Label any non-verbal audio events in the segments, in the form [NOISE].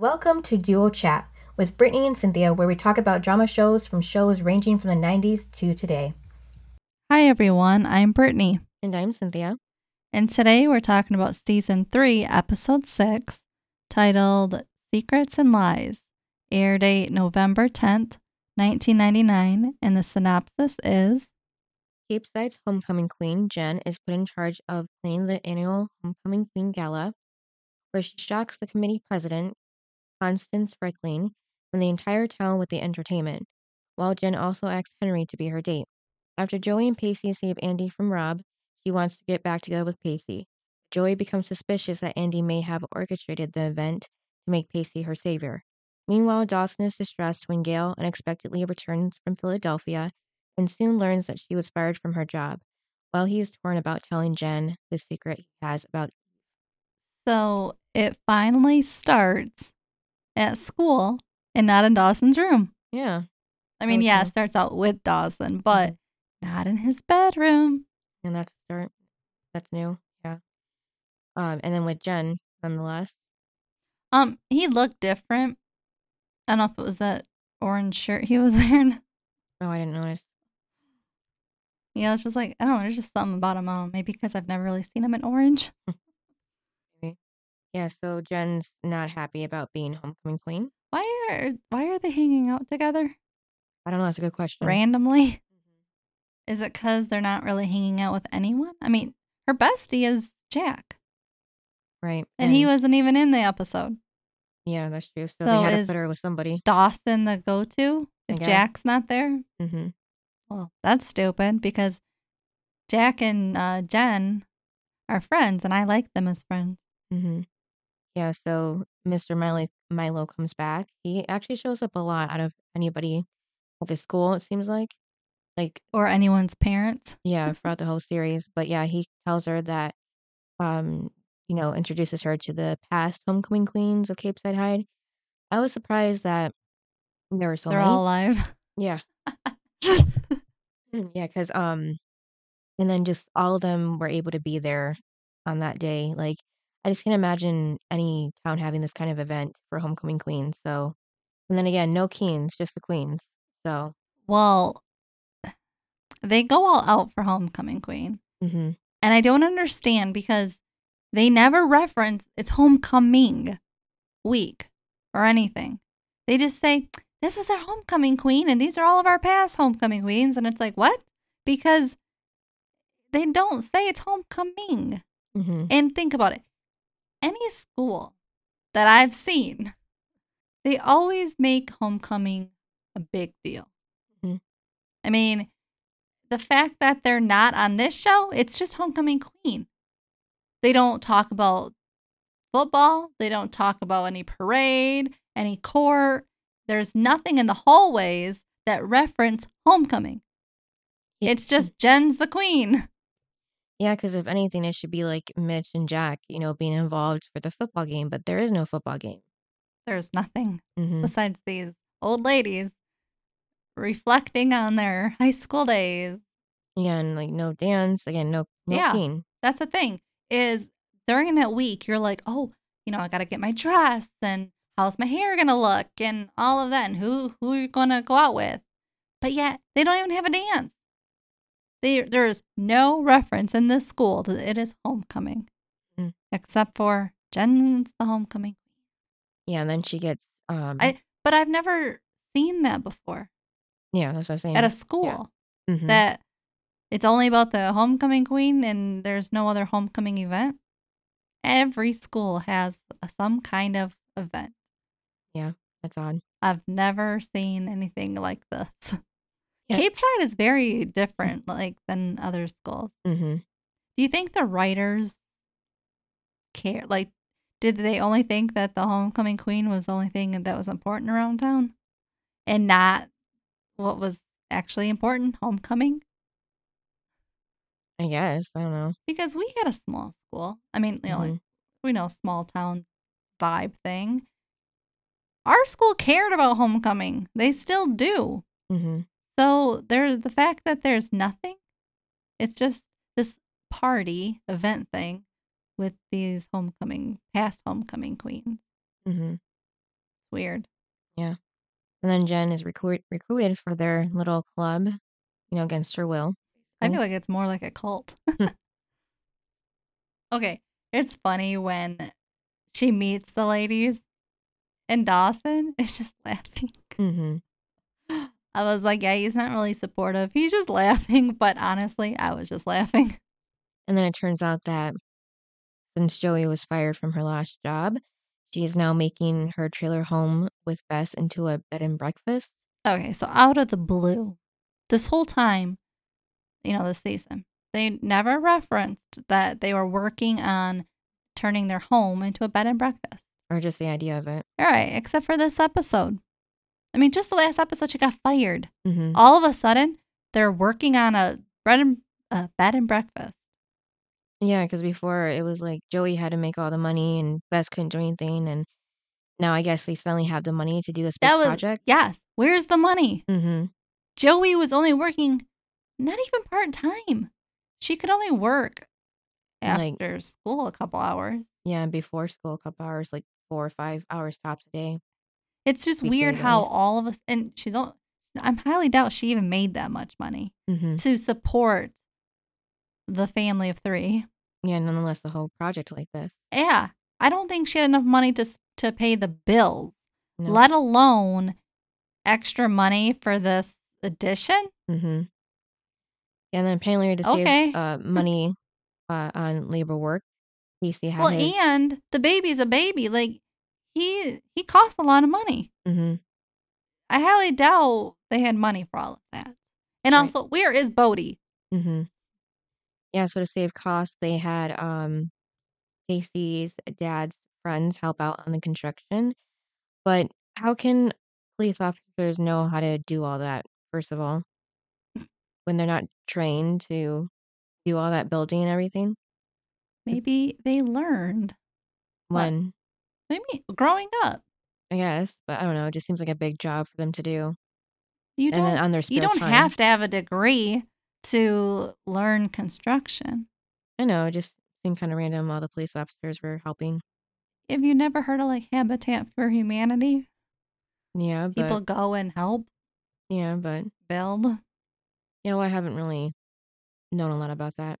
Welcome to Duo Chat with Brittany and Cynthia, where we talk about drama shows from shows ranging from the 90s to today. Hi, everyone. I'm Brittany. And I'm Cynthia. And today we're talking about season three, episode six, titled Secrets and Lies. Air date November 10th, 1999. And the synopsis is Capeside's homecoming queen, Jen, is put in charge of planning the annual Homecoming Queen Gala, where she shocks the committee president, Constance Freckling, and the entire town with the entertainment, while Jen also asks Henry to be her date. After Joey and Pacey save Andie from Rob, she wants to get back together with Pacey. Joey becomes suspicious that Andie may have orchestrated the event to make Pacey her savior. Meanwhile, Dawson is distressed when Gail unexpectedly returns from Philadelphia and soon learns that she was fired from her job, while he is torn about telling Jen the secret he has about. So it finally starts at school and not in Dawson's room. Yeah. I mean, yeah, it starts out with Dawson, but not in his bedroom. And that's a start. That's new. Yeah. Um, and then with Jen, nonetheless. Um, he looked different. I don't know if it was that orange shirt he was [LAUGHS] wearing. Oh, I didn't notice. Yeah, it's just like I don't know. There's just something about him. I don't know, maybe because I've never really seen him in orange. [LAUGHS] Yeah, so Jen's not happy about being homecoming queen. Why are Why are they hanging out together I don't know. That's a good question. randomly? [LAUGHS] Mhm. Is it because they're not really hanging out with anyone? I mean, her bestie is Jack, Right. and he wasn't even in the episode. Yeah, that's true. So, So they had to put her with somebody. Dawson the go to if. Jack's not there. Mm-hmm. Well, that's stupid because Jack and uh, Jen are friends, and I like them as friends. Mm-hmm. Yeah, so Mr. Milo Milo comes back. He actually shows up a lot out of anybody at the school, it seems like. Like, Or anyone's parents. yeah, throughout the whole series. But yeah, he tells her that um, you know, introduces her to the past homecoming queens of Capeside High. I was surprised that there were so They're many. all alive. Yeah. [LAUGHS] Yeah, because um, and then just all of them were able to be there on that day. Like, I just can't imagine any town having this kind of event for homecoming queens. So, and then again, no keens, just the queens. So, Well, they go all out for Homecoming Queen. hmm And I don't understand because they never reference it's homecoming week or anything. They just say, this is our homecoming queen and these are all of our past homecoming queens. And it's like, what? Because they don't say it's homecoming. hmm And think about it any school that I've seen, they always make homecoming a big deal. Mhm. I mean, the fact that they're not on this show, it's just homecoming queen. They don't talk about football, they don't talk about any parade, any court. There's nothing in the hallways that reference homecoming. It's just Jen's the queen. Yeah, because if anything, it should be like Mitch and Jack, you know, being involved for the football game, but there is no football game. There's nothing hmm besides these old ladies reflecting on their high school days. Yeah, and like no dance, again, no, no Yeah. That's the thing is during that week you're like, "Oh, you know, I got to get my dress and how's my hair going to look and all of that and who who are you going to go out with?" But yet, they don't even have a dance. They, there is no reference in this school that it is homecoming, Mm. except for Jen's the homecoming. Yeah, and then she gets, um, I but I've never seen that before yeah, that's what I'm saying. at a school. Mhm. that it's only about the homecoming queen and there's no other homecoming event. Every school has a- some kind of event. Yeah, that's odd. I've never seen anything like this. Yeah. Capeside is very different like than other schools. Mm-hmm. Do you think the writers care like did they only think that the homecoming queen was the only thing that was important around town and not what was actually important, homecoming? I guess. I don't know. because we had a small school. I mean, you know, like, Mhm. we know small town vibe thing. Our school cared about homecoming. They still do. Mm-hmm. So there, the fact that there's nothing, it's just this party event thing with these homecoming, past homecoming queens. Mm-hmm. It's weird. Yeah. And then Jen is recruit, recruited for their little club, you know, against her will. I feel like it's more like a cult. [LAUGHS] okay. It's funny when she meets the ladies and Dawson is just [LAUGHS] laughing. hmm I was like, yeah, he's not really supportive. He's just [LAUGHS] laughing. But honestly, I was just laughing. And then it turns out that since Joey was fired from her last job, she is now making her trailer home with Bess into a bed and breakfast. Okay, so out of the blue, this whole time, you know, this season, they never referenced that they were working on turning their home into a bed and breakfast. Or just the idea of it. All right, except for this episode. I mean, just the last episode, she got fired. hmm All of a sudden, they're working on a bread and a bed and breakfast. Yeah, because before it was like Joey had to make all the money and Bess couldn't do anything. And now I guess they suddenly have the money to do this That was project. yes. Where's the money? hmm Joey was only working not even part time. She could only work Like- after school a couple hours. Yeah, and before school, a couple hours, like four or five hours tops a day. It's just Weekly weird how all of us and she's all I'm highly doubt she even made that much money hmm to support the family of three. Yeah, nonetheless, the whole project like this. Yeah, I don't think she had enough money to to pay the bills, No. let alone extra money for this edition. hmm Yeah, And then apparently to save Okay. uh, [LAUGHS] money uh, on labor work, Pacey had Well, his. and the baby's a baby. Like he he costs a lot of money. hmm I highly doubt they had money for all of that. And Right. also, where is Bodie? hmm Yeah, so to save costs, they had um, Pacey's dad's friends help out on the construction. But how can police officers know how to do all that, first of all, when they're not trained to do all that building and everything? Maybe they learned. What? Maybe growing up, I guess, but I don't know, it just seems like a big job for them to do. you And don't then on their you don't time. have to have a degree to learn construction. I know, it just seemed kind of random. All the police officers were helping. Have you never heard of like Habitat for Humanity? Yeah, but People go and help yeah, but build. yeah, well, I haven't really known a lot about that.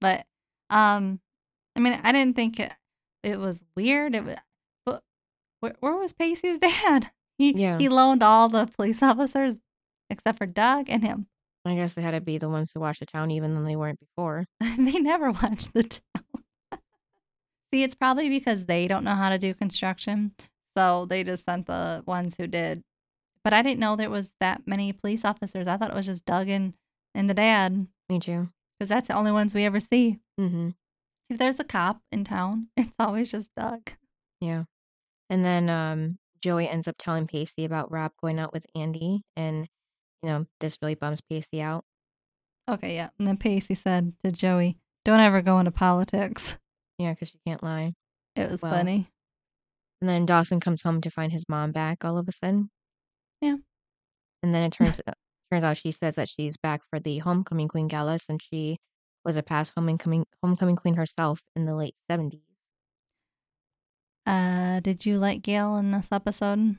But um, I mean, I didn't think it, it was weird. It was, where, where was Pacey's dad? [LAUGHS] He Yeah. he loaned all the police [LAUGHS] officers except for Doug and him. I guess they had to be the ones to watch the town, even though they weren't before. [LAUGHS] they never watched the town. See, it's probably because they don't know how to do construction, so they just sent the ones who did. But I didn't know there was that many police officers. I thought it was just Doug and, and the dad, Me too. because that's the only ones we ever see. hmm If there's a cop in town, it's always just Doug. Yeah. And then um, Joey ends up telling Pacey about Rob going out with Andie, and you know, this really bums Pacey out. Okay, yeah. And then Pacey said to Joey, "Don't ever go into politics." Yeah, because she can't lie. It was Well. funny. And then Dawson comes home to find his mom back all of a sudden. Yeah. And then it [LAUGHS] turns turns out she says that she's back for the homecoming queen gala since she was a past homecoming homecoming queen herself in the late seventies. Uh, did you like Gail in this episode?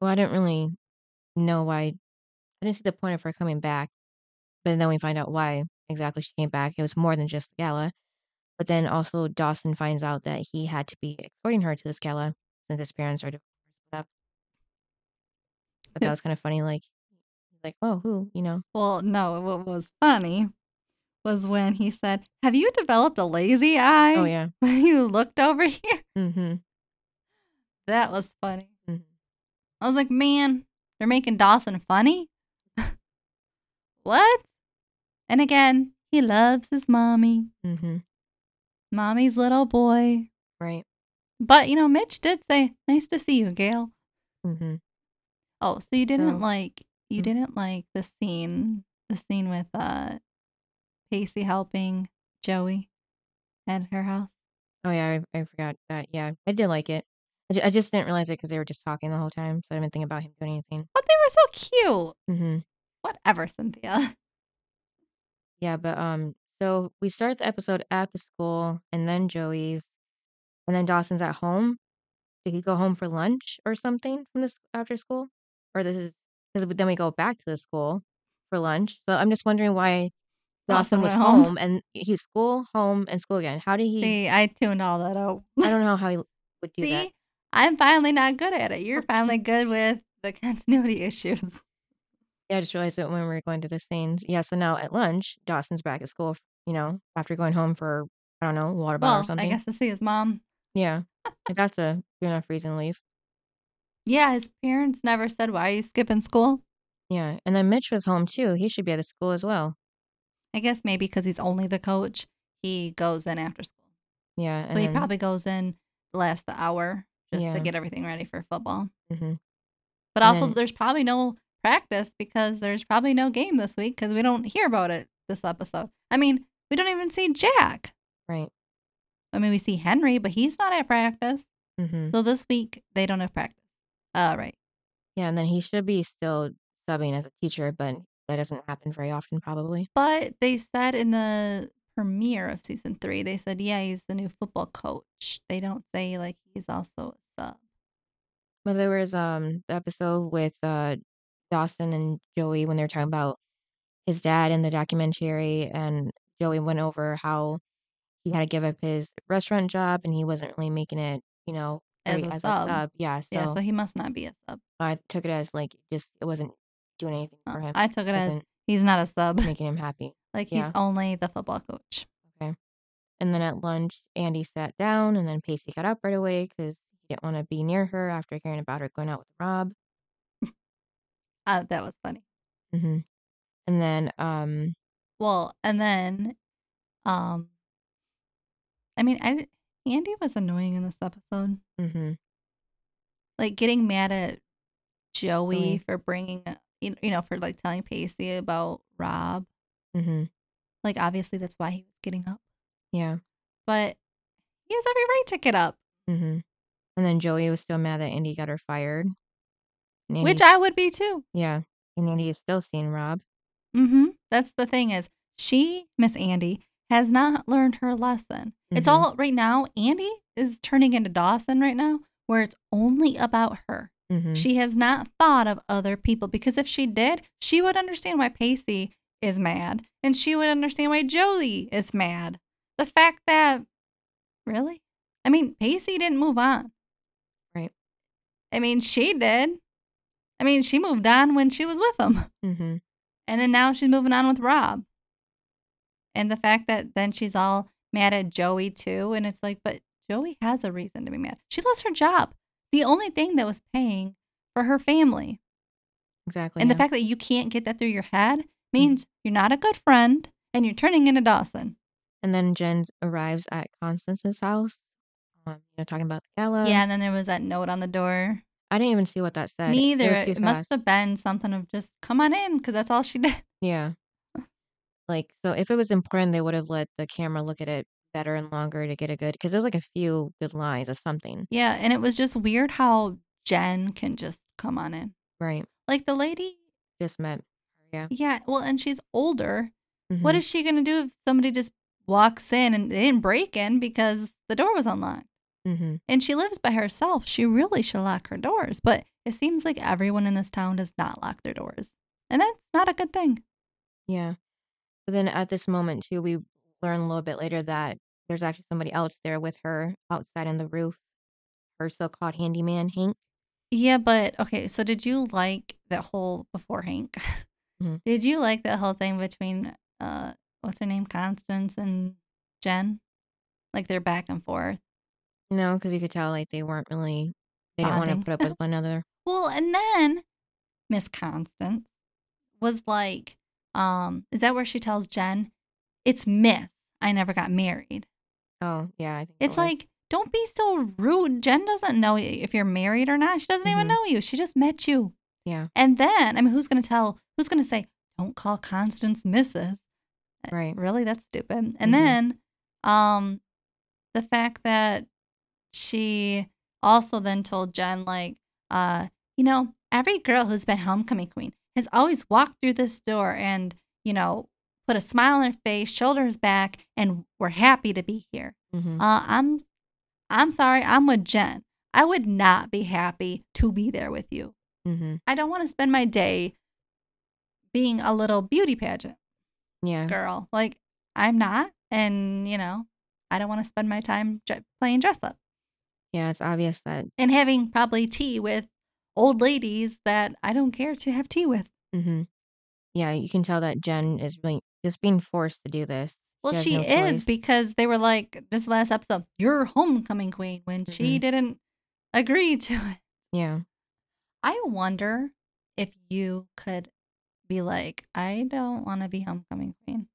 Well, I didn't really know why. I didn't see the point of her coming back, but then we find out why exactly she came back. It was more than just the gala. But then also Dawson finds out that he had to be escorting her to this gala since his parents are divorced. But that [LAUGHS] was kind of funny. Like, like, oh, who? You know? Well, no. What was funny was when he said, "Have you developed a lazy eye?" Oh yeah. [LAUGHS] When you looked over [LAUGHS] here, Mm-hmm. that was funny. Mhm. I was like, "Man, they're making Dawson funny." [LAUGHS] what? And again, he loves his mommy, Mm-hmm. mommy's little boy. Right. But you know, Mitch did say, "Nice to see you, Gail." Mm-hmm. Oh, so you didn't Oh. like you Mm. didn't like the scene the scene with uh Pacey helping Joey at her house. Oh yeah, I, I forgot that. Yeah, I did like it. I, ju- I just didn't realize it because they were just talking the whole time, so I didn't think about him doing anything. But they were so cute. Mm-hmm. Whatever, Cynthia. [LAUGHS] Yeah, but um, so we start the episode at the school, and then Joey's, and then Dawson's at home. did he go home for lunch or something from this after school? Or this is because then we go back to the school for lunch. So I'm just wondering why Dawson was home. home and he's school, home, and school again. How did he? See, I tuned all that out. I don't [LAUGHS] know how he would do that. See, I'm finally not good at it. You're finally good with the [LAUGHS] continuity issues. Yeah, I just realized that when we were going to the scenes. Yeah, so now at lunch, Dawson's back at school. You know, after going home for I don't know water bottle or something. I guess to see his mom. Yeah, [LAUGHS] like that's a good enough reason to leave. Yeah, his parents never said, Why are you skipping school? Yeah, and then Mitch was home too. He should be at the school as well. I guess maybe because he's only the coach, he goes in after school. Yeah, So he then, probably goes in the last hour just Yeah. to get everything ready for football. mhm. But And also, then- there's probably no practice because there's probably no game this week because we don't hear about it this episode. I mean, we don't even see Jack. right. I mean, we see Henry, but he's not at practice. hmm So this week, they don't have practice. All right. Yeah, and then he should be still subbing as a teacher, but that doesn't happen very often, probably. But they said in the premiere of season three, they said, yeah, he's the new football coach. They don't say like he's also a sub. But there was um the episode with uh Dawson and Joey when they were talking about his dad in the documentary, and Joey went over how he had to give up his restaurant job and he wasn't really making it, you know, As a as sub. a sub. Yeah, so, Yeah, so he must not be a sub. I took it as like just it wasn't doing anything Uh, for him. I took it as wasn't he's not a sub. [LAUGHS] making him happy. like he's only the football coach. Okay. And then at lunch, Andie sat down, and then Pacey got up right away because he didn't want to be near her after hearing about her going out with Rob. [LAUGHS] Uh, that was funny. hmm And then, um, Well, and then, um, I mean, I Andie was annoying in this episode. hmm Like getting mad at Joey Joey. for bringing, you know, for like telling Pacey about Rob. hmm Like obviously that's why he was getting up, yeah. but he has every right to get up, hmm And then Joey was still mad that Andie got her fired. And Andie, which I would be too. yeah, and Andie is still seeing Rob. Mm-hmm. That's the thing is she, Miss Andie, has not learned her lesson. It's Mhm. all right now. Andie is turning into Dawson right now, where it's only about her. Hmm She has not thought of other people because if she did, she would understand why Pacey is mad and she would understand why Joey is mad. The fact that, really? I mean, Pacey didn't move on. Right. I mean, she did. I mean, she moved on when she was with him. Mm-hmm. And then now she's moving on with Rob. And the fact that then she's all mad at Joey too. And it's like, but Joey has a reason to be mad. She lost her job. The only thing that was paying for her family. Exactly. And the fact that you can't get that through your head means you're not a good friend and you're turning into Dawson. And then Jen arrives at Constance's house. Um, you know, talking about the gala. yeah. And then there was that note on the door. I didn't even see what that said. Me It either. It, must have been something of just come on in because that's all she [LAUGHS] did. Yeah. Like, so if it was important, they would have let the camera look at it better and longer to get a good, because there's like a few good lines of something. Yeah. And it was just weird how Jen can just come on in. Right. Like the lady Just met. Yeah. Yeah, well, and she's older. Mhm. What is she going to do if somebody just walks in and they didn't break in because the door was unlocked? Mhm. And she lives by herself. She really should lock her doors. But it seems like everyone in this town does not lock their doors. And that's not a good thing. Yeah. But then at this moment, too, we learn a little bit later that there's actually somebody else there with her outside on the roof. Her so called handyman, Hank. Yeah, but okay. So did you like that whole before Hank? [LAUGHS] Mhm. Did you like that whole thing between uh what's her name, Constance and Jen? Like they're back and forth. No, because you could tell like they weren't really, they didn't want to put up with [LAUGHS] one another. Well, and then Miss Constance was like, um, is that where she tells Jen, it's Miss, I never got married. Oh, yeah. I think it It's was. like, don't be so rude. Jen doesn't know if you're married or not. She doesn't even Mhm. know you. She just met you. yeah, And then, I mean, who's going to tell, who's going to say, don't call Constance Mrs.? Uh, right. Really? That's stupid. And Mhm. then, um, the fact that she also then told Jen, like, uh, you know, every girl who's been homecoming queen has always walked through this door and, you know, put a smile on her face, shoulders back, and we're happy to be here. hmm Uh, I'm, I'm sorry, I'm with Jen. I would not be happy to be there with you. Mm-hmm. I don't want to spend my day being a little beauty pageant Yeah. girl. Like I'm not, and you know, I don't want to spend my time playing dress up Yeah. It's obvious that. and having probably tea with old ladies that I don't care to have tea with. Mm-hmm. Yeah. You can tell that Jen is really just being forced to do this. Well, has she no is choice. because they were like this last episode, you're homecoming queen when she Mhm. didn't agree [LAUGHS] to it. Yeah. I wonder if you could be like, I don't want to be homecoming queen.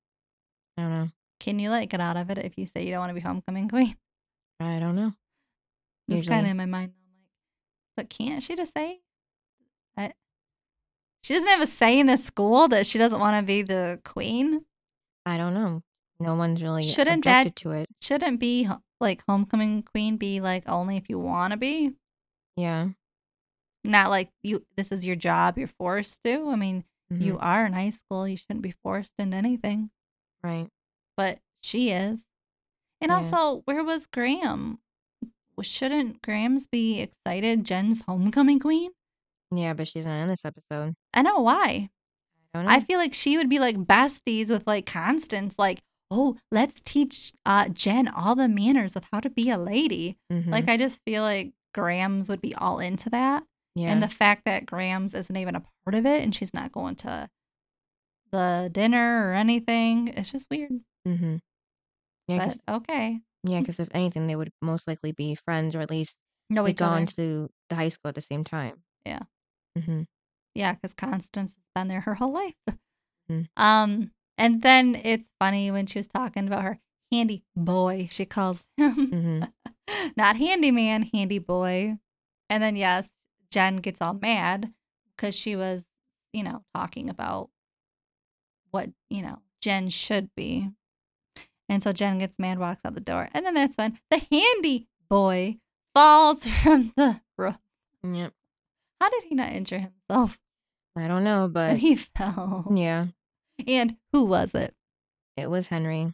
I don't know. Can you like get out of it if you say you don't want to be homecoming queen? I don't know. Just Usually- kind of in my mind. I'm like, but can't she just say? She doesn't have a say in the school that she doesn't want to be the queen. I don't know. No one's really Shouldn't that- to it. Shouldn't be like homecoming queen be like only if you want to be, Yeah. not like you. This is your job. You're forced to. I mean, Mhm. you are in high school. You shouldn't be forced into anything. Right. But she is. And Yeah. also, where was Grams? Shouldn't Grams be excited? Jen's homecoming queen. Yeah, but she's not in this episode. I know why. I don't know. I feel like she would be like besties with like Constance, like, oh, let's teach uh, Jen all the manners of how to be a lady. Mhm. Like, I just feel like Grams would be all into that. yeah. And the fact that Grams isn't even a part of it and she's not going to the dinner or anything, it's just weird. mm-hmm. Yeah, But because okay. yeah, 'cause if anything, they would most likely be friends or at least No, other. gone to the high school at the same time. Yeah. Mm-hmm. Yeah, because Constance has been there her whole life. Mhm. Um, and then it's funny when she was talking about her handy boy, she calls him. Mm-hmm. [LAUGHS] Not handyman, handy boy. And then yes, Jen gets all mad because she was, you know, talking about what, you know, Jen should be. And so Jen gets mad, walks out the door. And then that's when the handy boy falls [LAUGHS] from the roof. Yep. How did he not injure himself I don't know, but he fell? yeah, And who was it? it was Henry.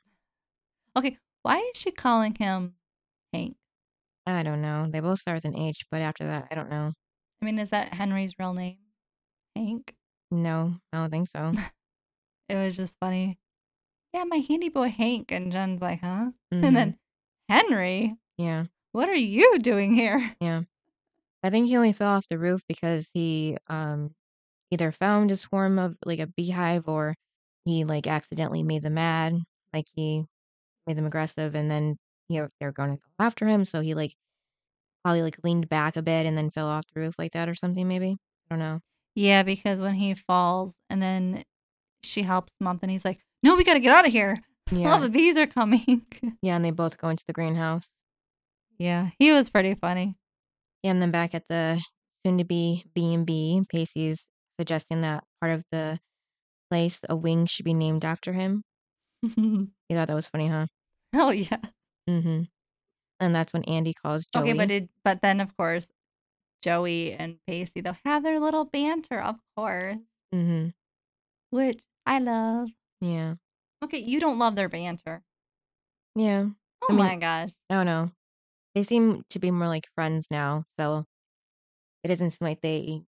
Okay, why is she calling him Hank? I don't know. They both start with an H, but after that, I don't know. I mean, is that Henry's real name? Hank? No, I don't think so. [LAUGHS] It was just funny. Yeah, my handy boy Hank. And Jen's like, huh? Mhm. [LAUGHS] And then Henry, yeah, what are you doing here? I think he only fell off the roof because he um either found a swarm of like a beehive or he like accidentally made them mad, like he made them aggressive, and then you know they're going to go after him, so he like probably like leaned back a bit and then fell off the roof like that or something maybe. I don't know. Yeah, because when he falls and then she helps him up, and he's like, no, we got to get out of here. [LAUGHS] All the bees are coming. [LAUGHS] yeah, and they both go into the greenhouse. yeah, he was pretty funny. And then back at the soon-to-be B and B, Pacey's suggesting that part of the place, a wing, should be named after him. [LAUGHS] You thought that was funny, huh? oh, yeah. Mm-hmm. And that's when Andie calls Joey. Okay, but it, but then of course, Joey and Pacey they'll have their little banter, of course, mm-hmm. which I love. Yeah. Okay, you don't love their banter. Yeah. Oh I mean- my gosh. Oh know. They seem to be more like friends now, so it doesn't seem like they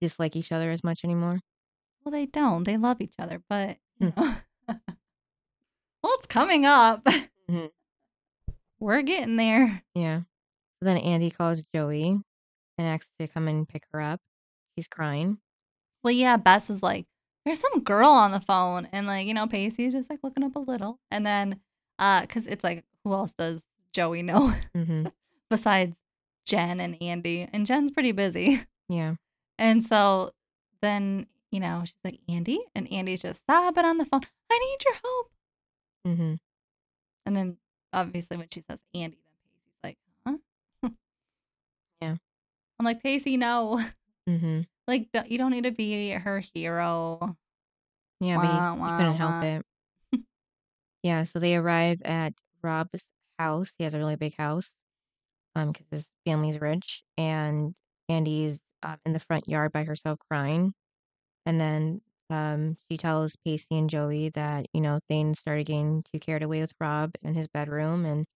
dislike each other as much anymore. Well, they don't. They love each other, but you Hmm. know. [LAUGHS] well, it's coming up. Mhm. [LAUGHS] We're getting there. Yeah. So then Andie calls Joey and asks to come and pick her up. She's crying. Well, yeah, Bess is like, there's some girl on the phone, and like, you know, Pacey's just like looking up a little, and then, uh, cause it's like, who else does Joey know [LAUGHS] Mm-hmm. besides Jen and Andie? And Jen's pretty busy, [LAUGHS] Yeah. and so then, you know, she's like, Andie, and Andie's just sobbing on the phone. I need your help. Mm-hmm. And then obviously when she says Andie, then Pacey's like, huh? [LAUGHS] Yeah. I'm like, Pacey, no. Mm-hmm. Like, don't- you don't need to be her hero. Yeah, but Wah, you, wah, you couldn't help it. yeah, so they arrive at Rob's house. He has a really big house um, because his family's rich. And Andie's uh, in the front yard by herself crying. And then um, she tells Pacey and Joey that, you know, Thane started getting too carried away with Rob in his bedroom. And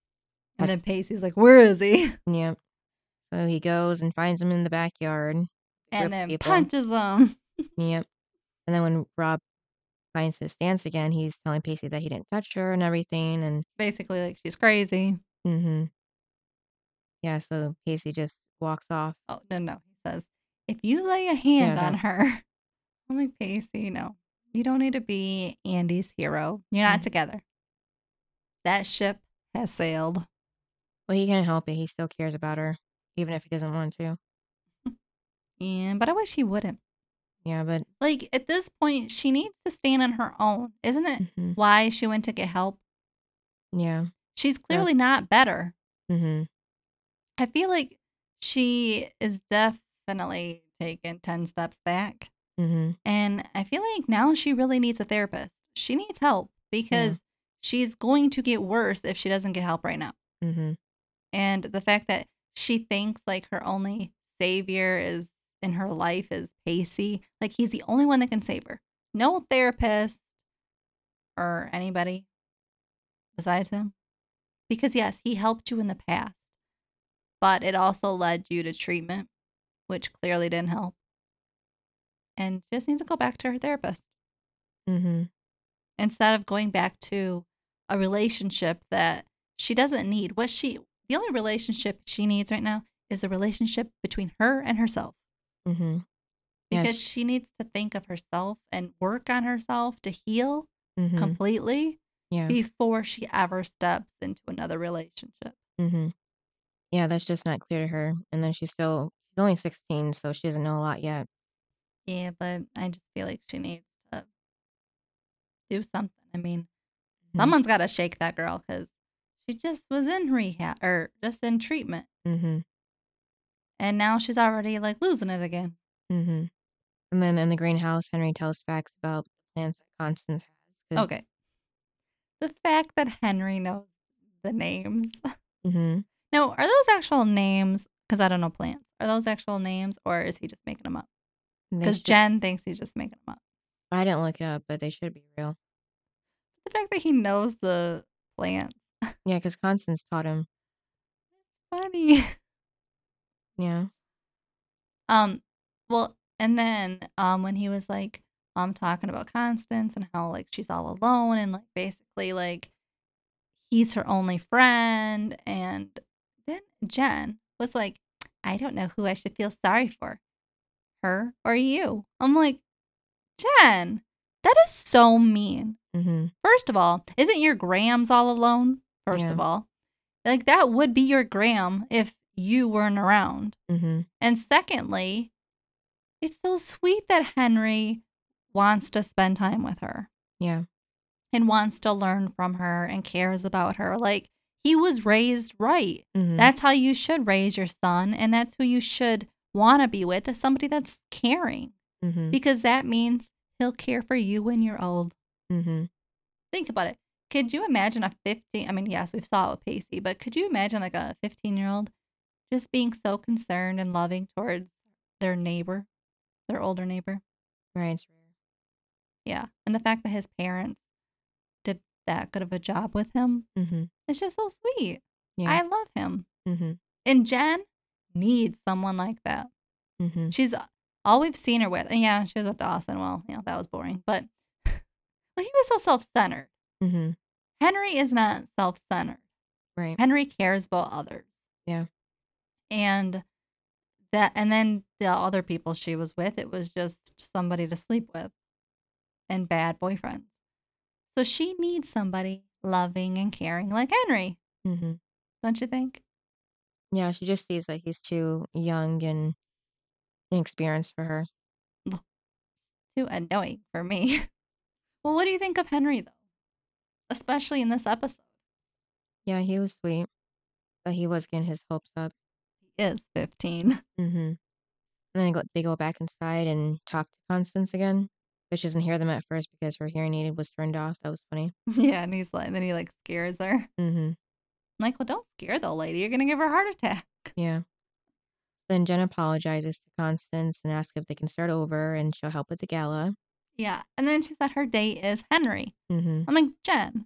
And then Pacey's like, where is he? [LAUGHS] yeah. So he goes and finds him in the backyard. and then people. punches him. [LAUGHS] Yep. And then when Rob finds his stance again, he's telling Pacey that he didn't touch her and everything. And Basically, like she's crazy. Mm-hmm. yeah, so Pacey just walks off. Oh no, no. He says, if you lay a hand Yeah, on her, [LAUGHS] I'm like Pacey. No, you don't need to be Andie's hero. You're not Mhm. together. That ship has sailed. Well, he can't help it. He still cares about her, even if he doesn't want to. [LAUGHS] And but I wish he wouldn't. Yeah, but Like at this point, she needs to stand on her own, isn't it? hmm Why she went to get help? yeah. She's clearly not better. hmm I feel like she is definitely taking 10 steps back. hmm And I feel like now she really needs a therapist. She needs help because she's going to get worse if she doesn't get help right now. hmm And the fact that she thinks like her only savior is in her life is Pacey, like he's the only one that can save her. No therapist or anybody besides him. Because yes, he helped you in the past, but it also led you to treatment, which clearly didn't help. And she just needs to go back to her therapist hmm instead of going back to a relationship that she doesn't need. What she the only relationship she needs right now is the relationship between her and herself hmm Yeah, because sh- she needs to think of herself and work on herself to heal hmm completely Yeah. before she ever steps into another relationship. hmm Yeah, that's just not clear to her. And then she's still she's only 16, so she doesn't know a lot yet. Yeah, but I just feel like she needs to do something. I mean, Mhm. someone's got to shake that girl because she just was in rehab or just in treatment. hmm And now she's already like losing it again. Mm-hmm. And then in the greenhouse, Henry tells facts about the plans that Constance has. Okay. The fact that Henry knows the names. Mhm. Now, are those actual names? Because I don't know plants. Are those actual names or is he just making them up? Because should- Jen thinks he's just making them up. I didn't look it up, but they should be real. The fact that he knows the plants. Yeah, because Constance taught him. [LAUGHS] Funny. Yeah. Um, well, and then um when he was like um talking about Constance and how like she's all alone and like basically like he's her only friend and then Jen was like, I don't know who I should feel sorry for. Her or you. I'm like, Jen, that is so mean. hmm First of all, isn't your Grams all alone? First Yeah. of all. Like that would be your Gram if you weren't around. hmm And secondly, it's so sweet that Henry wants to spend time with her Yeah. and wants to learn from her and cares about her. Like he was raised right. hmm That's how you should raise your son. And that's who you should want to be with is somebody that's caring hmm because that means he'll care for you when you're old. Mm-hmm. Think about it. Could you imagine a 15? I mean, yes, we saw it with Pacey, but could you imagine like a 15 year old just being so concerned and loving towards their neighbor, their older neighbor? Right. Yeah. And the fact that his parents did that good of a job with him, hmm it's just so sweet. Yeah. I love him. hmm And Jen needs someone like that. hmm She's all we've seen her with. And yeah, she was with Dawson. Well, you know, that was boring. But [LAUGHS] well, he was so self centered. hmm Henry is not self centered. Right. Henry cares about others. Yeah. And that and then the other people she was with, it was just somebody to sleep with and bad boyfriends. So she needs somebody loving and caring like Henry, mm-hmm. don't you think? Yeah. She just sees that he's too young and inexperienced for her. Too annoying for me. [LAUGHS] well, what do you think of Henry though? Especially in this episode. Yeah, he was sweet, but he was getting his hopes up. Is 15. Mm-hmm. And then they go, they go back inside and talk to Constance again. But she doesn't hear them at first because her hearing aid was turned off. That was funny. [LAUGHS] yeah, and he's like, and then he like scares her. Mm-hmm. I'm like, well, don't scare the old lady. You're gonna give her a heart attack. Yeah. Then Jen apologizes to Constance and asks if they can start over and she'll help with the gala. Yeah. And then she said her date is Henry. Mm-hmm. I'm like, Jen,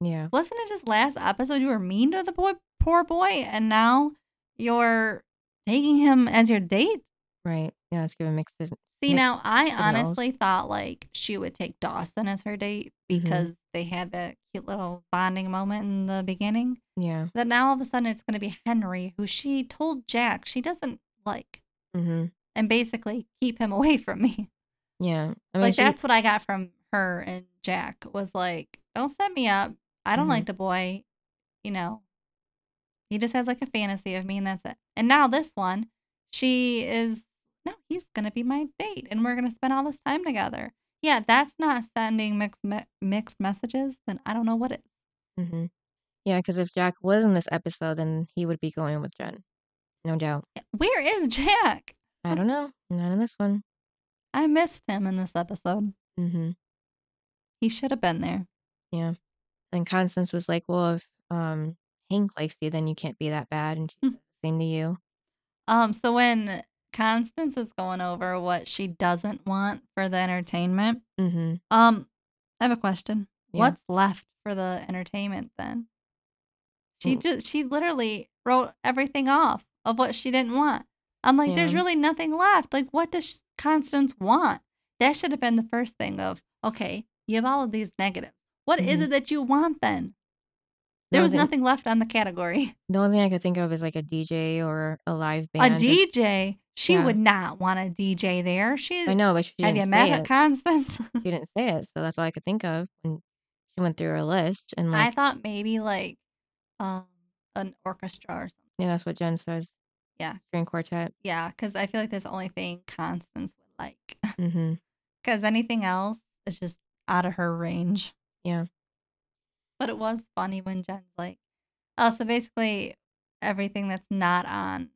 Yeah. wasn't it just last episode you were mean to the boy, poor boy, and now you're taking him as your date. Right. Yeah, it's giving mixed. See, mixed now I honestly thought like she would take Dawson as her date Mhm. because they had that cute little bonding moment in the beginning. Yeah. That now all of a sudden it's going to be Henry, who she told Jack she doesn't like, Mm-hmm. and basically keep him [LAUGHS] away from me. Yeah. I mean, like she, that's what I got from her and Jack was like, don't set me up. I don't Mhm. like the boy, you know. He just has like a fantasy of me, and that's it. And now this one, she is no, he's gonna be my date, and we're gonna spend all this time together. Yeah, that's not sending mixed me- mixed messages. Then I don't know what it. Mm-hmm. Yeah, because if Jack was in this episode, then he would be going with Jen. No doubt. Where is [LAUGHS] Jack? I don't know. Not in this one. I missed him in this episode. Mm-hmm. He should have been there. Yeah. And Constance was like, well, if um Hank likes you, then you can't be that bad. And she Hmm. the same to you. Um, so when Constance is going over what she doesn't want for the entertainment, Mm-hmm. um, I have a question. Yeah. What's left for the entertainment then? She Mm. just she literally wrote everything off of what she didn't want. I'm like, there's really nothing left. Like, what does Constance want? That should have been the first thing of, okay, you have all of these negatives. What is Mhm. it that you want then? There No, was nothing left on the category. The only thing I could think of is like a DJ or a live band. A DJ. She Yeah. would not want a DJ there. She I know, but she have you say met it. her, Constance? She didn't say it, so that's all I could think of when she went through her list. And I thought maybe like um an orchestra or something. yeah, that's what Jen says. Yeah. String quartet. Yeah, because I feel like that's the only thing Constance would like. Mm-hmm. [LAUGHS] Because anything else is just out of her range. Yeah. But it was funny when Jen's like, oh, so basically everything that's not on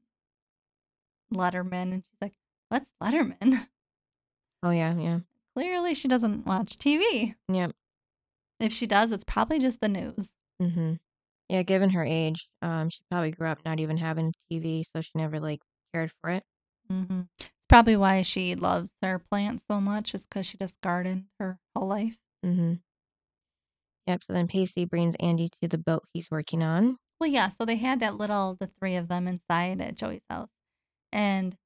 Letterman. And she's like, what's Letterman? Oh yeah, yeah, Clearly she doesn't watch TV. yeah. If she does, it's probably just the news. Mm-hmm. Yeah, given her age, um, she probably grew up not even having TV, so she never like cared for it. Mm-hmm. It's probably why she loves her plants so much, is because she just gardened her whole life. Mm-hmm. Yep. So then Pacey brings Andie to the boat he's working on. Well, yeah. So they had that little, the three of them inside at Joey's house. And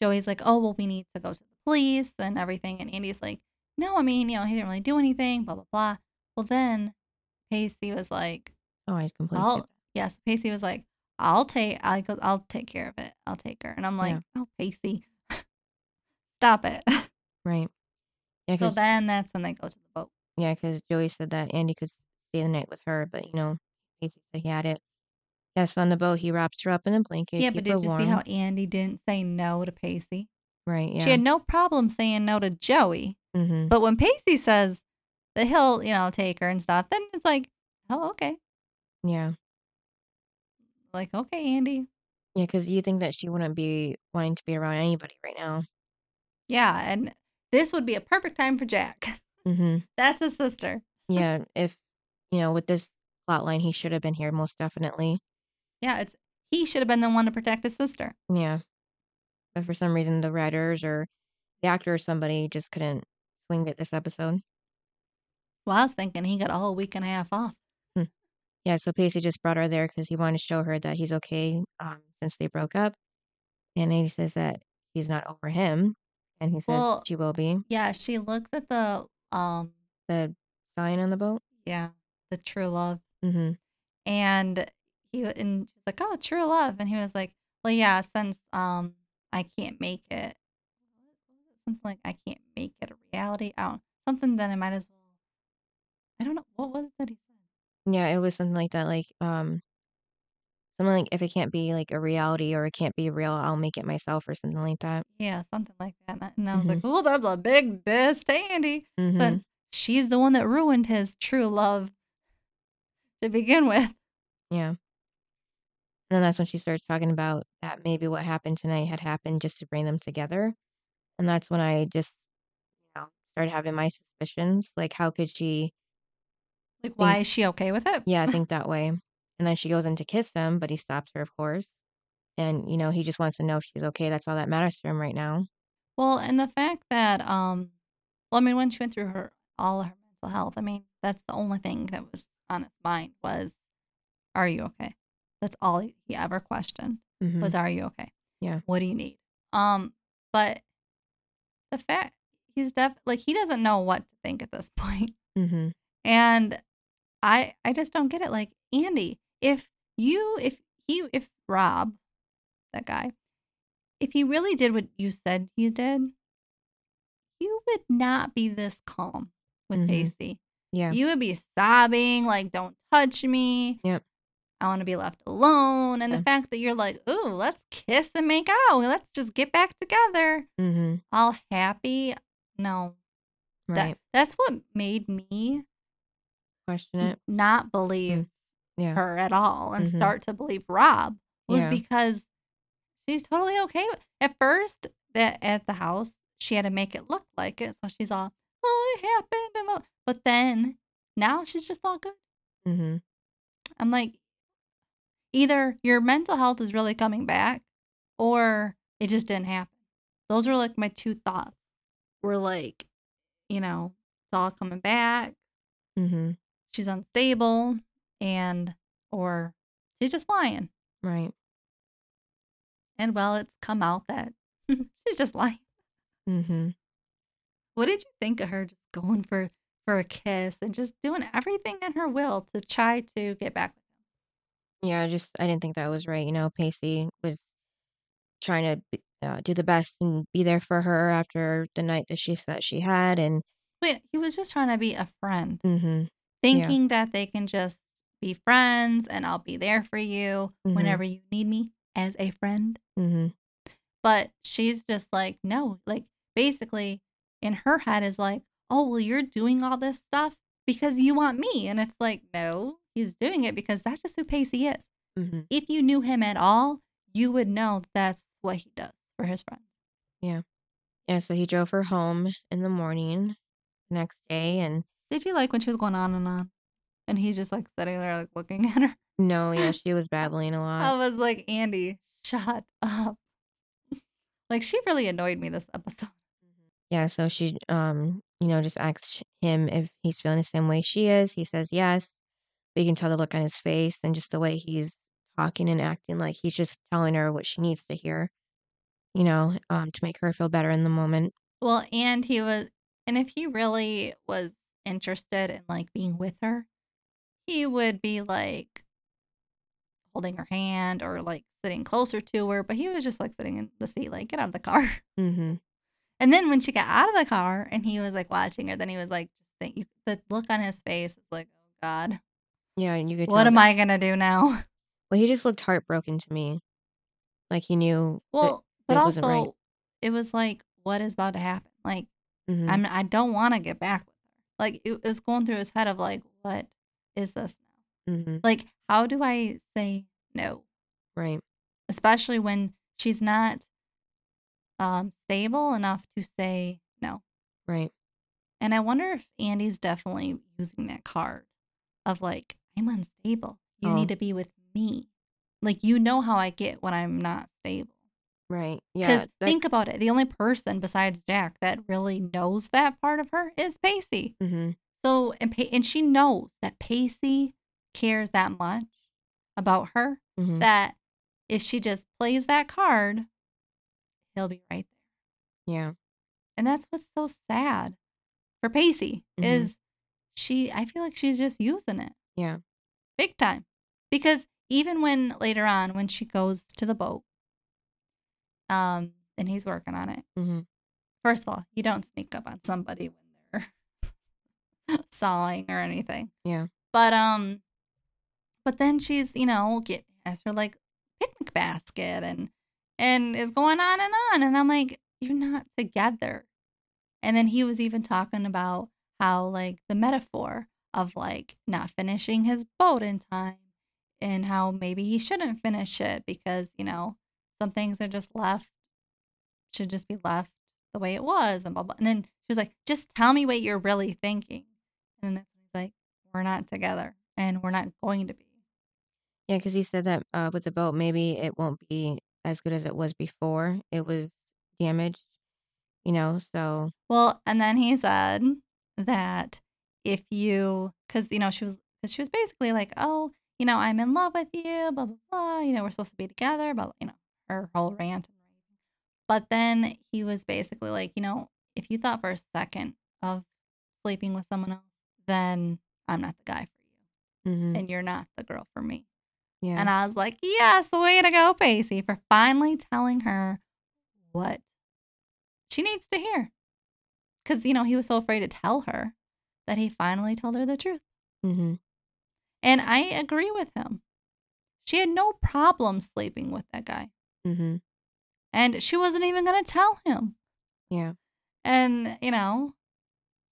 Joey's like, oh, well, we need to go to the police and everything. And Andie's like, no, I mean, you know, he didn't really do anything, blah, blah, blah. Well, then Pacey was like, Oh, I completely I'll, skipped yes, Pacey was like, I'll take, I go, I'll take care of it. I'll take her. And I'm like, Yeah. oh, Pacey, [LAUGHS] stop it. [LAUGHS] Right. Yeah, so then that's when they go to the boat. Yeah, because Joey said that Andie could stay the night with her, but you know, Pacey said he had it. Yes, on the boat he wraps her up in a blanket. yeah, keep but her did you warm. see how Andie didn't say no to Pacey? Right. Yeah. She had no problem saying no to Joey. mm-hmm. But when Pacey says that he'll, you know, take her and stuff, then it's like, oh, okay. Yeah. Like, okay, Andie. Yeah, because you think that she wouldn't be wanting to be around anybody right now. Yeah. And this would be a perfect time for Jack. [LAUGHS] Mm-hmm. That's his sister. [LAUGHS] Yeah. if you know, with this plot line, he should have been here most definitely. Yeah. It's, he should have been the one to protect his sister. Yeah. But for some reason, the writers or the actor or somebody just couldn't swing it this episode. Well, I was thinking he got a whole week and a half off. Yeah, so Pacey just brought her there because he wanted to show her that he's okay um, since they broke up. And Andie says that he's not over him. And he says Well- she will be. Yeah. She looks at the, um, The sign on the boat. yeah, the true love. Mm-hmm. and he and she's like, "Oh, true love," and he was like, "Well, yeah, since um I can't make it, something like I can't make it a reality. I don't something that I might as well. I don't know what was it that he said. Yeah, it was something like that. Like, um, something like if it can't be like a reality or it can't be real, I'll make it myself or something like that. Yeah, something like that. And I, and I was like, "Oh, that's a big diss to Andie, Mm-hmm. since she's the one that ruined his true love to begin with." Yeah. And then that's when she starts talking about that maybe what happened tonight had happened just to bring them together. And that's when I just, you know, started having my suspicions. Like, how could she, Like, why is she okay with it? yeah, I think [LAUGHS] that way? And then she goes in to kiss him, but he stops her, of course. And, you know, he just wants to know if she's okay. That's all that matters to him right now. Well, and the fact that, um, well, I mean, when she went through her all her mental health, I mean, that's the only thing that was on his mind was, "Are you okay?" That's all he, ever questioned. Mhm. was are you okay? Yeah. What do you need? Um, but the fact he's def like he doesn't know what to think at this [LAUGHS] point. Mhm. And I I just don't get it. Like, Andie, if you if he if Rob, that guy, if he really did what you said he did, you would not be this calm with Mhm. Pacey. Yeah. You would be sobbing, like, don't touch me. Yep. I want to be left alone. And Yeah. the fact that you're like, ooh, let's kiss and make out. Let's just get back together. Mhm. All happy. No. That, Right. that's what made me Question it. not believe Yeah. her at all and Mhm. start to believe Rob was Yeah. because she's totally okay. At first, that at the house, she had to make it look like it. So she's all, oh, it happened. all-" But then now she's just all good. Mm-hmm. I'm like, either your mental health is really coming back or it just didn't happen. Those were like my two thoughts. Were like, you know, it's all coming back. Mm-hmm. She's unstable and or she's just lying. Right. And well, it's come out that [LAUGHS] she's just lying. Mhm. What did you think of her just going for for a kiss and just doing everything in her will to try to get back with him? Yeah, I just I didn't think that was right. You know, Pacey was trying to uh, do the best and be there for her after the night that she said she had, and But he was just trying to be a friend. mhm. thinking that they can just be friends and I'll be there for you Mhm. whenever you need me as a friend. Mhm. But she's just like, no, like basically in her head is like, oh, well, you're doing all this stuff because you want me. And it's like, no, he's doing it because that's just who Pacey is. Mhm. If you knew him at all, you would know that's what he does for his friends. Yeah. Yeah. So he drove her home in the morning next day, and Did you like when she was going on and on? And he's just like sitting there, like looking [LAUGHS] at her. no, yeah, she was babbling a lot. I was like, Andie, shut up. [LAUGHS] like she really annoyed me this episode. Yeah. So she, um, you know, just asked him if he's feeling the same way she is. He says yes. But you can tell the look on his face and just the way he's talking and acting like he's just telling her what she needs to hear. You know, um, to make her feel better in the moment. Well, and he was, and if he really was interested in like being with her, he would be like holding her hand or like sitting closer to her. But he was just like sitting in the seat, like, get out of the car. [LAUGHS] Mm-hmm. And then when she got out of the car and he was like watching her, then he was like, just think, you, the look on his face is like, oh God, Yeah, and you could. what am that- I going to do now? [LAUGHS] Well, he just looked heartbroken to me. Like he knew. Well, but it also right. it was like, what is about to happen? Like, Mhm. I'm I don't want to get back with her. Like it, it was going through his head of like, what is this now? Mhm. Like, how do I say no? Right. Especially when she's not um stable enough to say no. Right. And I wonder if Andie's definitely using that card of like, I'm unstable. You Oh. need to be with me. Like you know how I get when I'm not stable. Right. Yeah. Because think about it, the only person besides Jack that really knows that part of her is Pacey. mhm. So and and she knows that Pacey cares that much about her Mhm. that if she just plays that card, he'll be right there. Yeah. And that's what's so sad for Pacey Mhm. is she I feel like she's just using it Yeah. big time. Because even when later on when she goes to the boat um and he's working on it. Mm-hmm. First of all, you don't sneak up on somebody when [LAUGHS] sawing or anything. Yeah. But um but then she's, you know, get has her like picnic basket and and is going on and on and I'm like, you're not together. And then he was even talking about how like the metaphor of like not finishing his boat in time and how maybe he shouldn't finish it because, you know, some things are just left should just be left the way it was and blah blah. And then she was like, just tell me what you're really thinking. And that's when he's like, we're not together and we're not going to be. Yeah, because he said that uh, with the boat, maybe it won't be as good as it was before. It was damaged, you know. So Well, and then he said that if you, because you know she was, because she was basically like, oh, you know, I'm in love with you, blah, blah, blah. You know, we're supposed to be together, but, you know, her whole rant. But then he was basically like, you know, if you thought for a second of sleeping with someone else, then I'm not the guy for you. hmm And you're not the girl for me. Yeah. And I was like, yes, way to go, Pacey, for finally telling her what she needs to hear. Because, you know, he was so afraid to tell her that he finally told her the truth. Mm-hmm. And I agree with him. She had no problem sleeping with that guy. Mm-hmm. And she wasn't even going to tell him. Yeah. And, you know,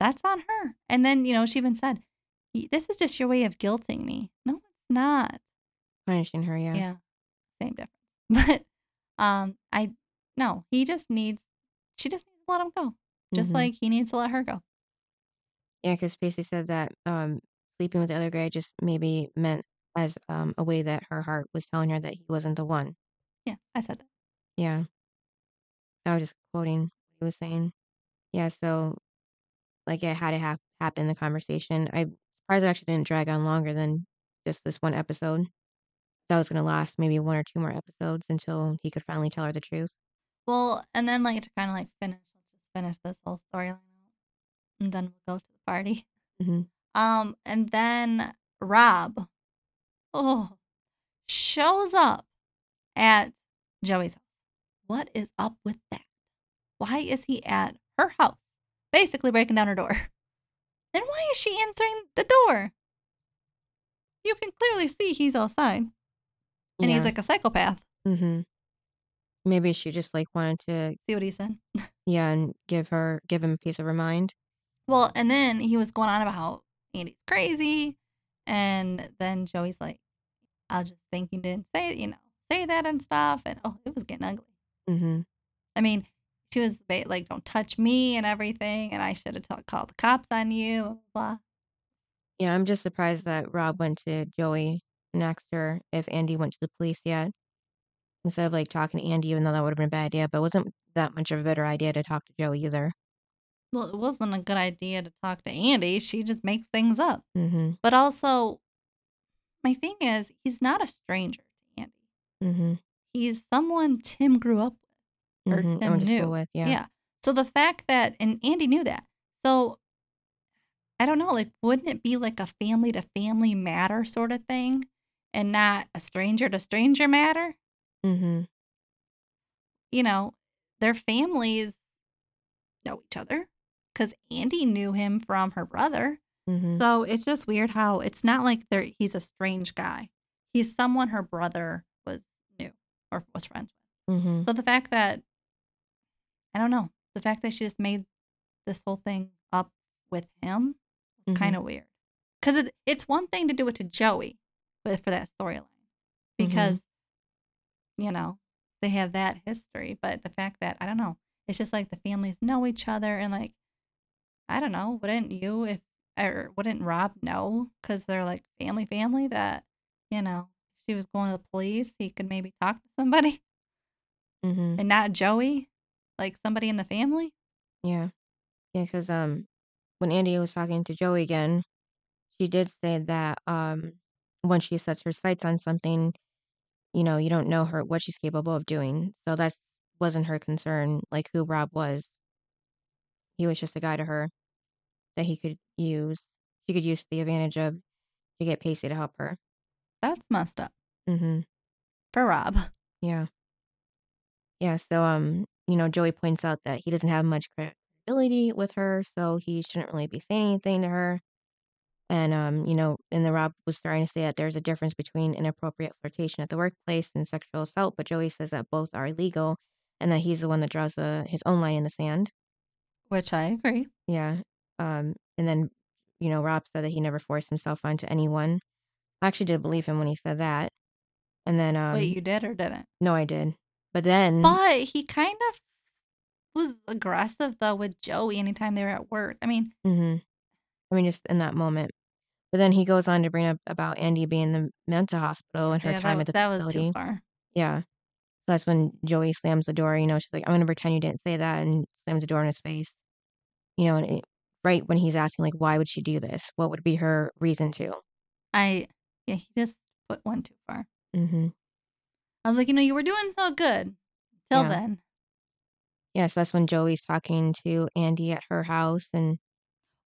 that's on her. And then, you know, she even said, This is just your way of guilting me. No, it's not. Punishing her. Yeah. Yeah. Same difference. [LAUGHS] But um I no, he just needs she just needs to let him go. Just Mhm. like he needs to let her go. Yeah, because Pacey said that um, sleeping with the other guy just maybe meant as um, a way that her heart was telling her that he wasn't the one. Yeah, I said that. Yeah. I was just quoting what he was saying. Yeah, so like it had to hap- happen in the conversation. I'm surprised i actually didn't drag on longer than just this one episode. That was going to last maybe one or two more episodes until he could finally tell her the truth. Well, and then like to kind of like finish, let's just finish this whole storyline and then we'll go to the party. hmm Um, and then Rob, oh, shows up at Joey's house. What is up with that? Why is he at her house, basically breaking down her door? [LAUGHS] Then why is she answering the door? You can clearly see he's outside, and he's like a psychopath. Mm-hmm. Maybe she just like wanted to, See what he said? [LAUGHS] yeah, and give her, give him a piece of her mind. Well, and then he was going on about how Andie's crazy, and then Joey's like, "I just thinking, didn't say, you know, say that and stuff," and oh, it was getting ugly. Mm-hmm. I mean, she was like, "Don't touch me" and everything, and I should have ta- called the cops on you. Blah, blah. Yeah, I'm just surprised that Rob went to Joey and asked her if Andie went to the police yet. Instead of like talking to Andie, even though that would have been a bad idea, but it wasn't that much of a better idea to talk to Joey either. Well, it wasn't a good idea to talk to Andie. She just makes things up. Mm-hmm. But also, my thing is, he's not a stranger to Andie. Mm-hmm. He's someone Tim grew up with. Or mm-hmm. Tim to knew. with, yeah. Yeah. So the fact that, and Andie knew that. So I don't know, like, wouldn't it be like a family to family matter sort of thing and not a stranger to stranger matter? Mm-hmm. You know, their families know each other because Andie knew him from her brother. Mm-hmm. So it's just weird how it's not like they're, he's a strange guy. He's someone her brother was knew or was friends with. Mm-hmm. So the fact that I don't know, the fact that she just made this whole thing up with him was Mhm. kind of weird. Because it, it's one thing to do it to Joey, but for that storyline, because you know they have that history. But the fact that I don't know, it's just like the families know each other, and like I don't know, wouldn't you if or wouldn't Rob know because they're like family, family that you know if she was going to the police, he could maybe talk to somebody Mm-hmm. and not Joey, like somebody in the family. Yeah. Yeah, because um, when Andie was talking to Joey again, she did say that um, when she sets her sights on something, you know, you don't know her what she's capable of doing. So that wasn't her concern, like who Rob was. He was just a guy to her that he could use. She could use the advantage of to get Pacey to help her. That's messed up Mm-hmm. for Rob. Yeah. Yeah. So um, you know, Joey points out that he doesn't have much credibility with her, so he shouldn't really be saying anything to her. And um, you know, and then Rob was starting to say that there's a difference between inappropriate flirtation at the workplace and sexual assault, but Joey says that both are illegal and that he's the one that draws the, his own line in the sand. Which I agree. Yeah. Um, and then, you know, Rob said that he never forced himself onto anyone. I actually did believe him when he said that. And then, um, Wait, you did or didn't? no, I did. But then, But he kind of was aggressive though with Joey anytime they were at work. I mean, hmm I mean, just in that moment. But then he goes on to bring up about Andie being in the mental hospital and her yeah, time that, at the that was facility. too far. Yeah. So that's when Joey slams the door. You know, she's like, I'm going to pretend you didn't say that and slams the door in his face. You know, and it, right when he's asking, like, why would she do this? What would be her reason to? I yeah, he just put one too far. Mm-hmm. I was like, you know, you were doing so good till Yeah. then. Yeah, so that's when Joey's talking to Andie at her house, and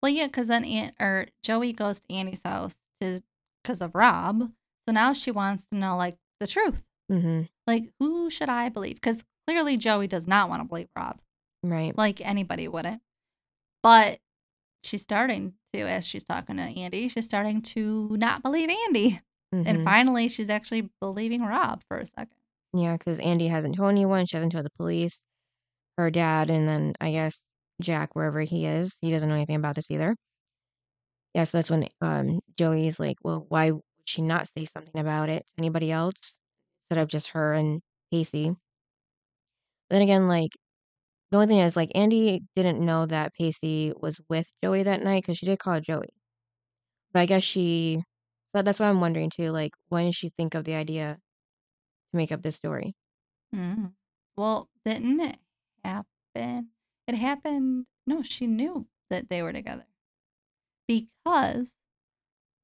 Well, yeah, because then Aunt or Joey goes to Annie's house to because of Rob. So now she wants to know like the truth. mm-hmm. Like, who should I believe? Because clearly Joey does not want to believe Rob, right, like anybody wouldn't. But she's starting to, as she's talking to Andie, she's starting to not believe Andie. And Mhm. finally, she's actually believing Rob for a second. Yeah, because Andie hasn't told anyone. She hasn't told the police, her dad, and then I guess Jack, wherever he is. He doesn't know anything about this either. Yeah, so that's when um, Joey's like, well, why would she not say something about it to anybody else instead of just her and Pacey? Then again, like, the only thing is, like, Andie didn't know that Pacey was with Joey that night because she did call Joey. But I guess she, so that's what I'm wondering too. Like, when did she think of the idea to make up this story? Mm. Well, didn't it happen? It happened. No, she knew that they were together because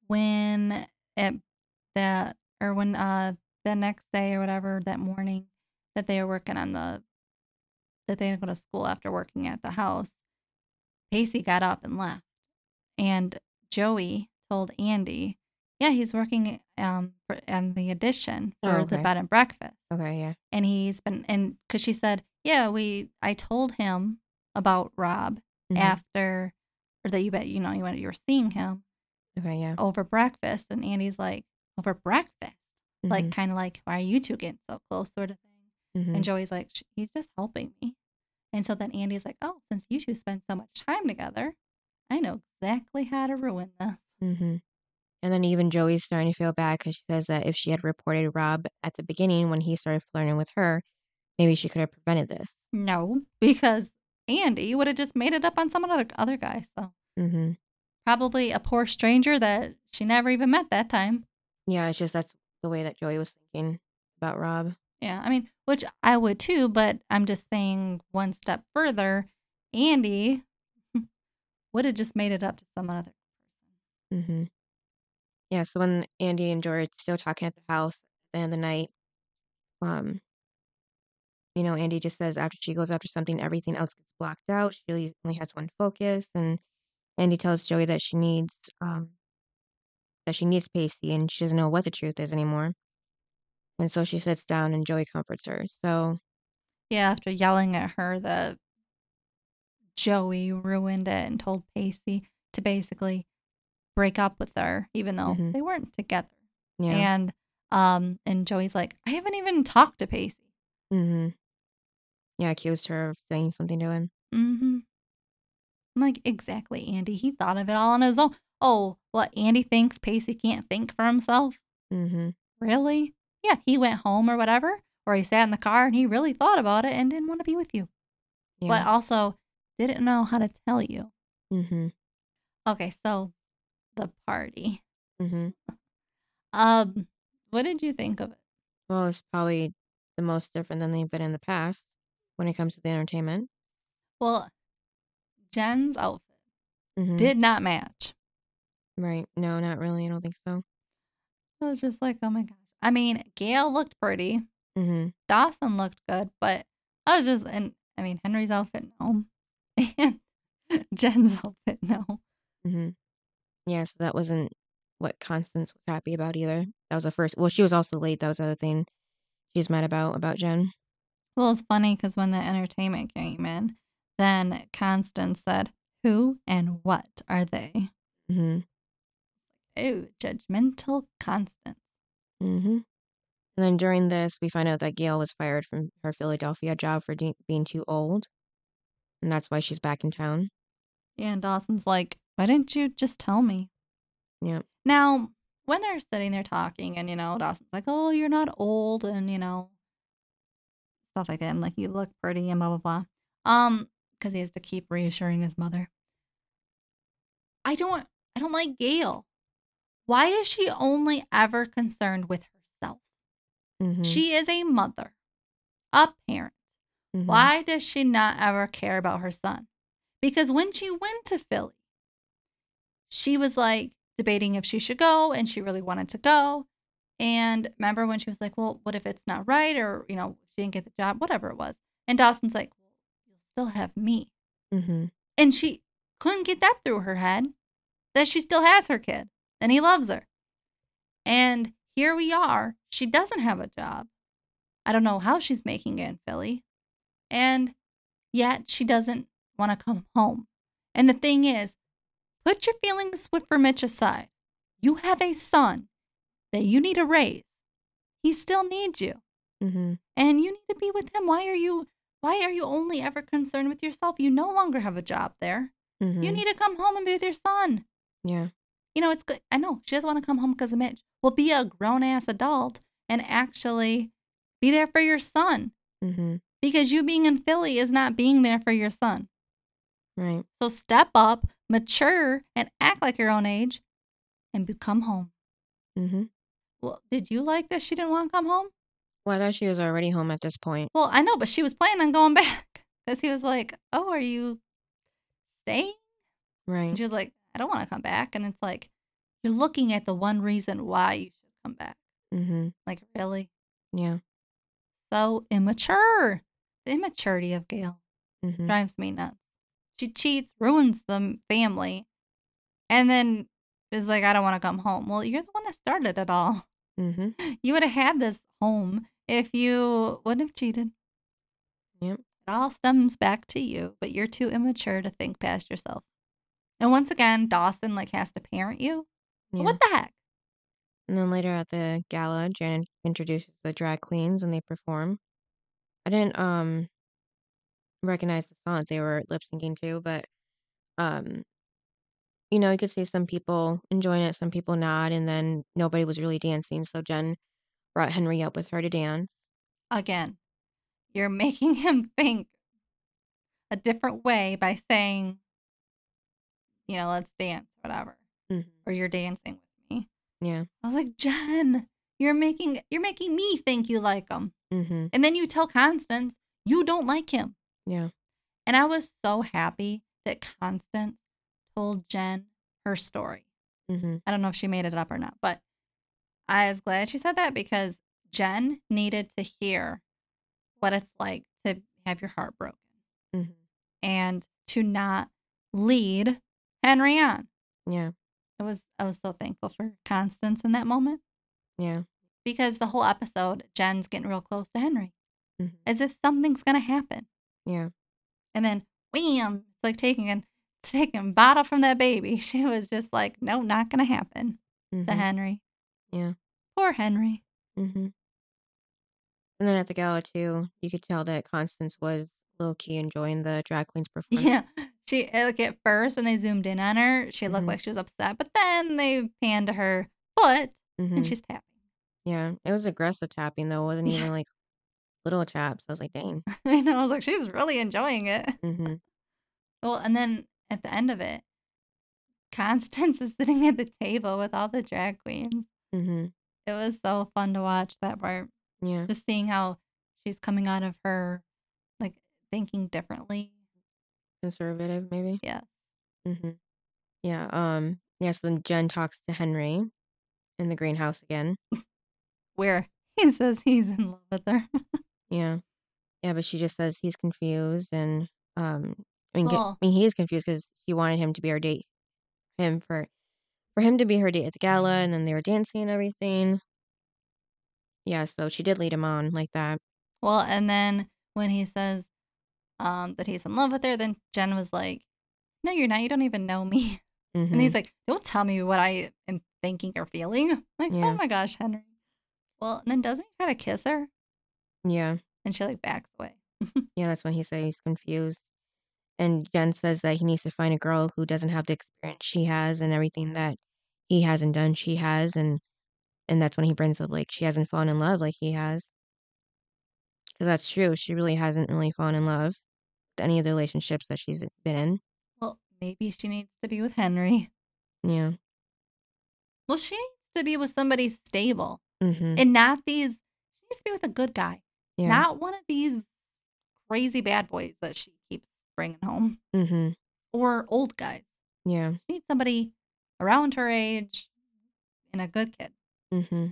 when it that or when uh the next day or whatever that morning that they were working on the that they had to go to school after working at the house, Pacey got up and left, and Joey told Andie, "Yeah, he's working um for, on the addition Oh, for the bed and breakfast." Okay, yeah. and he's been and because she said yeah we i told him about rob Mhm. after or that you bet you know you went you were seeing him Okay, yeah. over breakfast and Andie's like over breakfast like Mhm, kind of like why are you two getting so close sort of thing mhm. and joey's like "Sh- he's just helping me and so then Andie's like oh since you two spend so much time together i know exactly how to ruin this Mhm. And then even Joey's starting to feel bad because she says that if she had reported Rob at the beginning when he started flirting with her, maybe she could have prevented this. no because Andie would have just made it up on some other other guy so hmm probably a poor stranger that she never even met that time. Yeah, it's just that's the way that Joey was thinking about Rob. Yeah, I mean, which I would too, but I'm just saying one step further, Andie [LAUGHS] would have just made it up to some other person. hmm Yeah, so when Andie and George still talking at the house at the end of the night, um, you know, Andie just says after she goes after something, everything else gets blocked out. She only has one focus, and Andie tells Joey that she needs, um, that she needs Pacey, and she doesn't know what the truth is anymore. And so she sits down, and Joey comforts her. So, Yeah, after yelling at her that Joey ruined it and told Pacey to basically break up with her, even though Mhm. they weren't together. yeah, And um, and Joey's like, I haven't even talked to Pacey. hmm yeah, accused her of saying something to him. Mm-hmm. I'm like, exactly, Andie. He thought of it all on his own. Oh, what? Andie thinks Pacey can't think for himself? hmm Really? Yeah, he went home or whatever, or he sat in the car and he really thought about it and didn't want to be with you, but also didn't know how to tell you. hmm Okay, so the party. hmm Um, what did you think of it? Well, it's probably the most different than they've been in the past when it comes to the entertainment. Well, Jen's outfit hmm did not match. Right. No, not really. I don't think so. I was just like, oh my gosh. I mean, Gail looked pretty. hmm Dawson looked good, but I was just, and I mean, Henry's outfit, no. [LAUGHS] And Jen's outfit, no. hmm Yeah, so that wasn't what Constance was happy about either. That was the first. Well, she was also late. That was the other thing she's mad about about Jen. Well, it's funny because when the entertainment came in, then Constance said, Who and what are they? hmm Oh, judgmental Constance. hmm And then during this, we find out that Gail was fired from her Philadelphia job for de- being too old, and that's why she's back in town. Yeah, and Dawson's like, Why didn't you just tell me? Yep. Now, when they're sitting there talking, and you know, Dawson's like, "Oh, you're not old," and you know, stuff like that, and like you look pretty, and blah blah blah. Um, because he has to keep reassuring his mother. I don't, I don't like Gail. Why is she only ever concerned with herself? hmm She is a mother, a parent. hmm Why does she not ever care about her son? Because when she went to Philly, she was like debating if she should go and she really wanted to go. And remember when she was like, well, what if it's not right? Or, you know, she didn't get the job, whatever it was. And Dawson's like, well, you'll still have me. Mm-hmm. And she couldn't get that through her head that she still has her kid and he loves her. And here we are. She doesn't have a job. I don't know how she's making it in Philly. And yet she doesn't want to come home. And the thing is, put your feelings for Mitch aside. You have a son that you need to raise. He still needs you. Mhm. And you need to be with him. Why are you why are you only ever concerned with yourself? You no longer have a job there. Mhm. You need to come home and be with your son. Yeah. You know, it's good. I know she doesn't want to come home because of Mitch. Well, be a grown ass adult and actually be there for your son Mhm. because you being in Philly is not being there for your son. Right. So step up, mature, and act like your own age and be- come home. Mhm. Well, did you like that she didn't want to come home? Well, I thought she was already home at this point. Well, I know, but she was planning on going [LAUGHS] back because he was like, Oh, are you staying? Right. And she was like, I don't want to come back. And it's like, you're looking at the one reason why you should come back. Mm-hmm. Like, really? Yeah. So immature. The immaturity of Gail Mhm. drives me nuts. She cheats, ruins the family, and then is like, I don't want to come home. Well, you're the one that started it all. Mhm. [LAUGHS] You would have had this home if you wouldn't have cheated. Yep. It all stems back to you, but you're too immature to think past yourself. And once again, Dawson like has to parent you. Yeah. What the heck? And then later at the gala, Janet introduces the drag queens and they perform. I didn't um recognize the song that they were lip syncing to, but um you know, you could see some people enjoying it, some people not, and then nobody was really dancing. So Jen brought Henry up with her to dance. Again, you're [LAUGHS] making him think a different way by saying, you know, let's dance, whatever, Mhm. or you're dancing with me. Yeah. I was like, Jen, you're making you're making me think you like him, Mhm. and then you tell Constance you don't like him. Yeah. And I was so happy that Constance told Jen her story. Mhm. I don't know if she made it up or not, but I was glad she said that because Jen needed to hear what it's like to have your heart broken Mhm. and to not lead Henry on. Yeah. It was I was so thankful for Constance in that moment Yeah. because the whole episode Jen's getting real close to Henry Mhm. as if something's gonna happen. Yeah. And then wham, it's like taking an taking bottle from that baby. [LAUGHS] She was just like, no, not gonna happen to Mhm. Henry. Yeah. Poor Henry. Mm-hmm. And then at the gala too, you could tell that Constance was low key enjoying the drag queens [LAUGHS] performance. Yeah. She like at first when they zoomed in on her, she looked Mhm. like she was upset, but then they panned to her foot and she's tapping. Yeah. It was aggressive tapping though. It wasn't Yeah. even like little taps. I was like, dang. [LAUGHS] I know. I was like, she's really enjoying it. Mhm. Well, and then at the end of it, Constance [LAUGHS] is sitting at the table with all the drag queens. Mhm. It was so fun to watch that part. Yeah. Just seeing how she's coming out of her like thinking differently. Conservative maybe. Yes. Mhm. Yeah. Um. Yeah. So then Jen talks to Henry in the greenhouse again. [LAUGHS] Where he says he's in love with her. Yeah. Yeah, but she just says he's confused and um I mean, get- I mean he is confused because she wanted him to be her date, him for for him to be her date at the gala, and then they were dancing and everything. Yeah, so she did lead him on like that. Well, and then when he says um, that he's in love with her, then Jen was like, No, you're not. You don't even know me. Mhm. [LAUGHS] And he's like, Don't tell me what I am thinking or feeling. [LAUGHS] Like, Yeah. oh my gosh, Henry. Well, and then doesn't he try to kiss her? Yeah, And she like backs away. [LAUGHS] yeah, that's when he says he's confused. And Jen says that he needs to find a girl who doesn't have the experience she has and everything that he hasn't done, she has, and and that's when he brings up like she hasn't fallen in love like he has. Because that's true. She really hasn't really fallen in love with any of the relationships that she's been in. Well, maybe she needs to be with Henry. Yeah. Well, she needs to be with somebody stable Mm-hmm. and not these. She needs to be with a good guy, Yeah. not one of these crazy bad boys that she keeps bringing home mm-hmm. or old guys. Yeah. She needs somebody around her age and a good kid. Mm-hmm.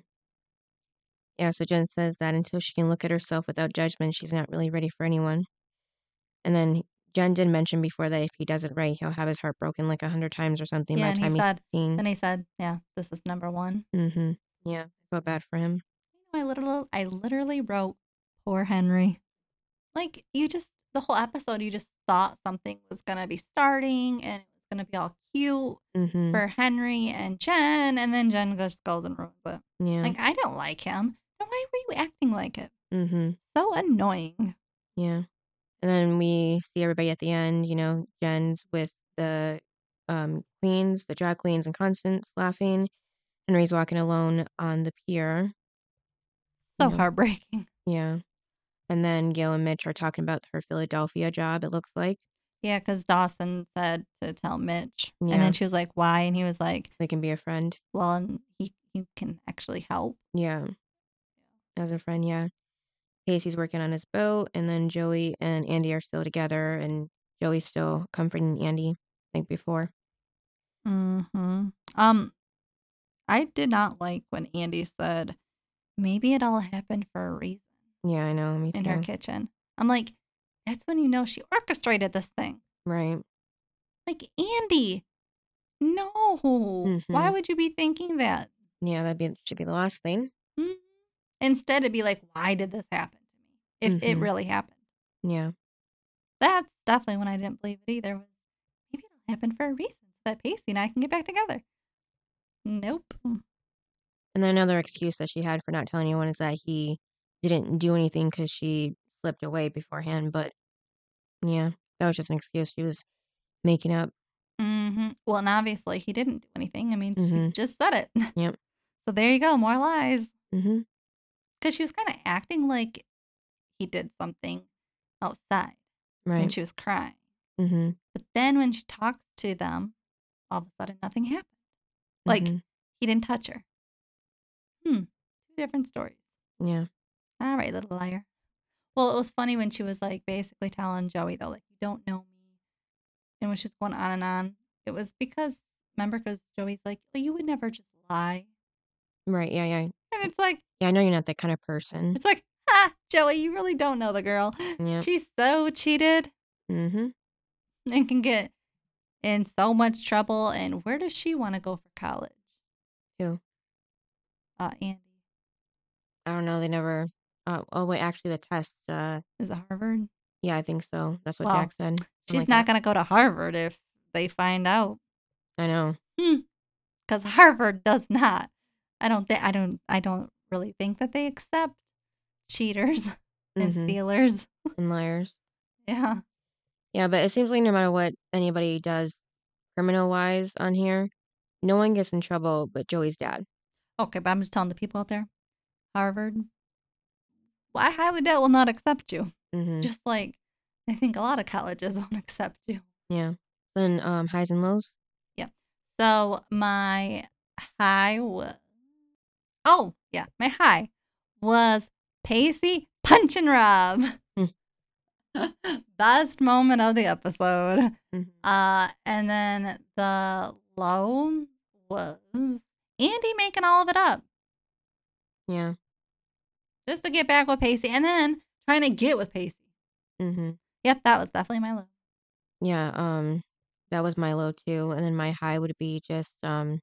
Yeah, so Jen says that until she can look at herself without judgment, she's not really ready for anyone. And then Jen did mention before that if he does it right, he'll have his heart broken like a hundred times or something Yeah, by and the he time he's said- 16. Then he said, "Yeah, this is number one." Mm-hmm. Yeah, I felt bad for him. I literally, I literally wrote, "Poor Henry." Like you just the whole episode, you just thought something was gonna be starting and it was gonna be all cute Mm-hmm. for Henry and Jen, and then Jen just goes and ruins it. Yeah. Like I don't like him. Then why were you acting like it? mm-hmm. So annoying. Yeah. And then we see everybody at the end, you know, Jen's with the um queens, the drag queens and Constance laughing. Henry's walking alone on the pier. So Yeah. heartbreaking. Yeah. And then Gail and Mitch are talking about her Philadelphia job, it looks like. Yeah, because Dawson said to tell Mitch, and then she was like, "Why?" And he was like, They can be a friend. "Well, and he he can actually help." Yeah. As a friend, yeah. Pacey's working on his boat, and then Joey and Andie are still together, and Joey's still comforting Andie like before. hmm Um, I did not like when Andie said, "Maybe it all happened for a reason." Yeah, I know, me too. in her kitchen. I'm like, that's when you know she orchestrated this thing. Right. Like Andie, no. Why Mhm. would you be thinking that? Yeah, that'd be should be the last thing. Mhm. Instead, it'd be like, why did this happen to me? If it Mhm. really happened, Yeah. that's definitely when I didn't believe it either. Maybe it'll happen for a reason so that Pacey and I can get back together. Nope. And then another excuse that she had for not telling anyone is that he didn't do anything because she slipped away beforehand. But yeah, that was just an excuse she was making up. hmm Well, and obviously he didn't do anything. I mean, she Mhm. just said it. [LAUGHS] Yep. So there you go, more lies. Mm-hmm. because she was kind of acting like he did something outside Right. when she was crying. mm-hmm. But then when she talks to them, all of a sudden nothing happened. Like mm-hmm. he didn't touch her. Hmm. Two different stories. Yeah. All right, little liar. Well, it was funny when she was like basically telling Joey though, like you don't know me, and when she's going on and on, it was because remember because Joey's like, well, you would never just lie, Right. Yeah. Yeah. and it's like Yeah. I know you're not that kind of person. it's like, ha, Joey, you really don't know the girl. Yeah. She's so cheated. Mm-hmm. and can get in so much trouble. And where does she want to go for college? Who? Uh, Andie. I don't know. They never. Uh, oh wait, actually, the test. Uh, Is it Harvard? yeah, I think so. That's what Well, Jack said. Something She's like not going to go to Harvard if they find out I know. because Harvard does not. I don't think, I don't, I don't really think that they accept cheaters [LAUGHS] and Mhm. stealers. And liars. [LAUGHS] Yeah. Yeah, but it seems like no matter what anybody does, criminal wise, on here, no one gets in trouble but Joey's dad. Okay, but I'm just telling the people out there Harvard, well, I highly doubt will not accept you. Mm-hmm. Just like I think a lot of colleges [LAUGHS] won't accept you. Yeah. Then um, highs and lows. Yeah. So my high was oh yeah, my high was Pacey punching Rob. Hmm. [LAUGHS] Best moment of the episode. Mhm. Uh, and then the low was Andie making all of it up Yeah. Just to get back with Pacey, and then trying to get with Pacey. Mm-hmm. Yep, that was definitely my low. Yeah. Um, that was my low too, and then my high would be just um,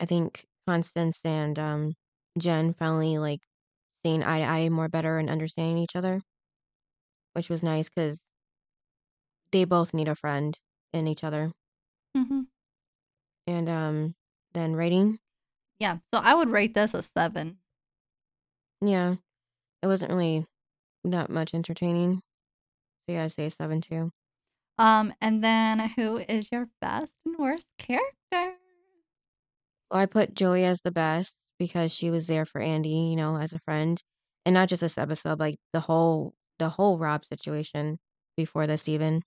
I think Constance and um, Jen finally like seeing eye to eye more better and understanding each other, which was nice because they both need a friend in each other. Mm-hmm. And um, then rating, Yeah, so I would rate this a seven. Yeah, it wasn't really that much entertaining. So yeah, I say seven too. Um, and then who is your best and worst character? Well, I put Joey as the best because she was there for Andie, you know, as a friend, and not just this episode, like the whole the whole Rob situation before this even.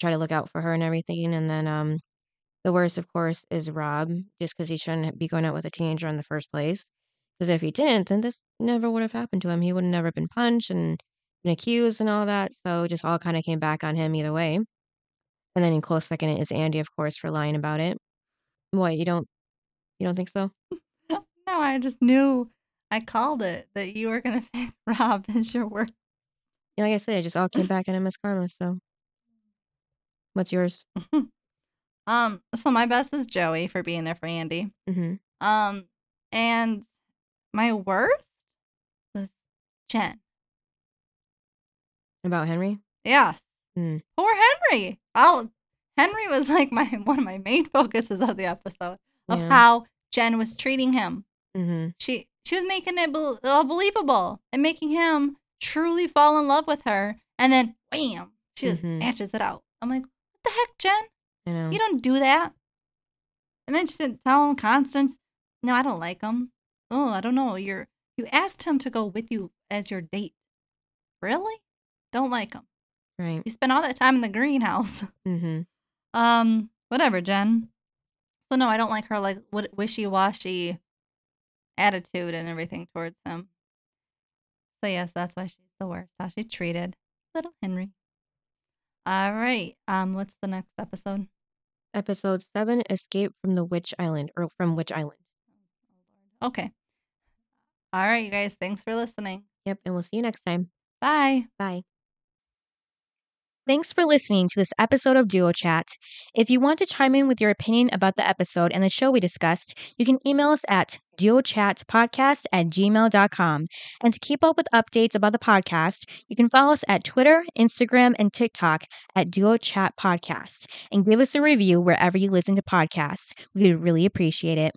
Try to look out for her and everything, and then um, the worst, of course, is Rob, just because he shouldn't be going out with a teenager in the first place. Because if he didn't, then this never would have happened to him. He would have never been punched and been accused and all that. So it just all kind of came back on him either way. And then in close second is Andie, of course, for lying about it. What you don't you don't think so? [LAUGHS] No, I just knew I called it that you were gonna [LAUGHS] pick Rob as your worst. Yeah, like I said, it just all [LAUGHS] came back into Miss Karma. So, what's yours? Um, so my best is Joey for being there for Andie. Mm-hmm. Um, and my worst was Jen. About Henry? Yes. Mm. Poor Henry. I'll, Henry was like my [LAUGHS] one of my main focuses of the episode of Yeah. how Jen was treating him. Mm-hmm. She she was making it uh, believable and making him truly fall in love with her. And then wham, she just Mhm. snatches it out. I'm like, what the heck, Jen? I know. You don't do that. And then she said, tell him Constance, no, I don't like him. Oh, I don't know. You're you asked him to go with you as your date. Really? Don't like him. right. You spent all that time in the greenhouse. [LAUGHS] Mm-hmm. Um, whatever, Jen. So no, I don't like her like wishy washy attitude and everything towards him. So yes, that's why she's the worst. How she treated little Henry. All right. Um, what's the next episode? Episode seven: Escape from the Witch Island, or from Witch Island. Okay. All right, you guys. Thanks for listening. Yep, and we'll see you next time. Bye. Bye. Thanks for listening to this episode of Duo Chat. If you want to chime in with your opinion about the episode and the show we discussed, you can email us at duochatpodcast at gmail.com. And to keep up with updates about the podcast, you can follow us at Twitter, Instagram, and TikTok at Duo Chat Podcast and give us a review wherever you listen to podcasts. We would really appreciate it.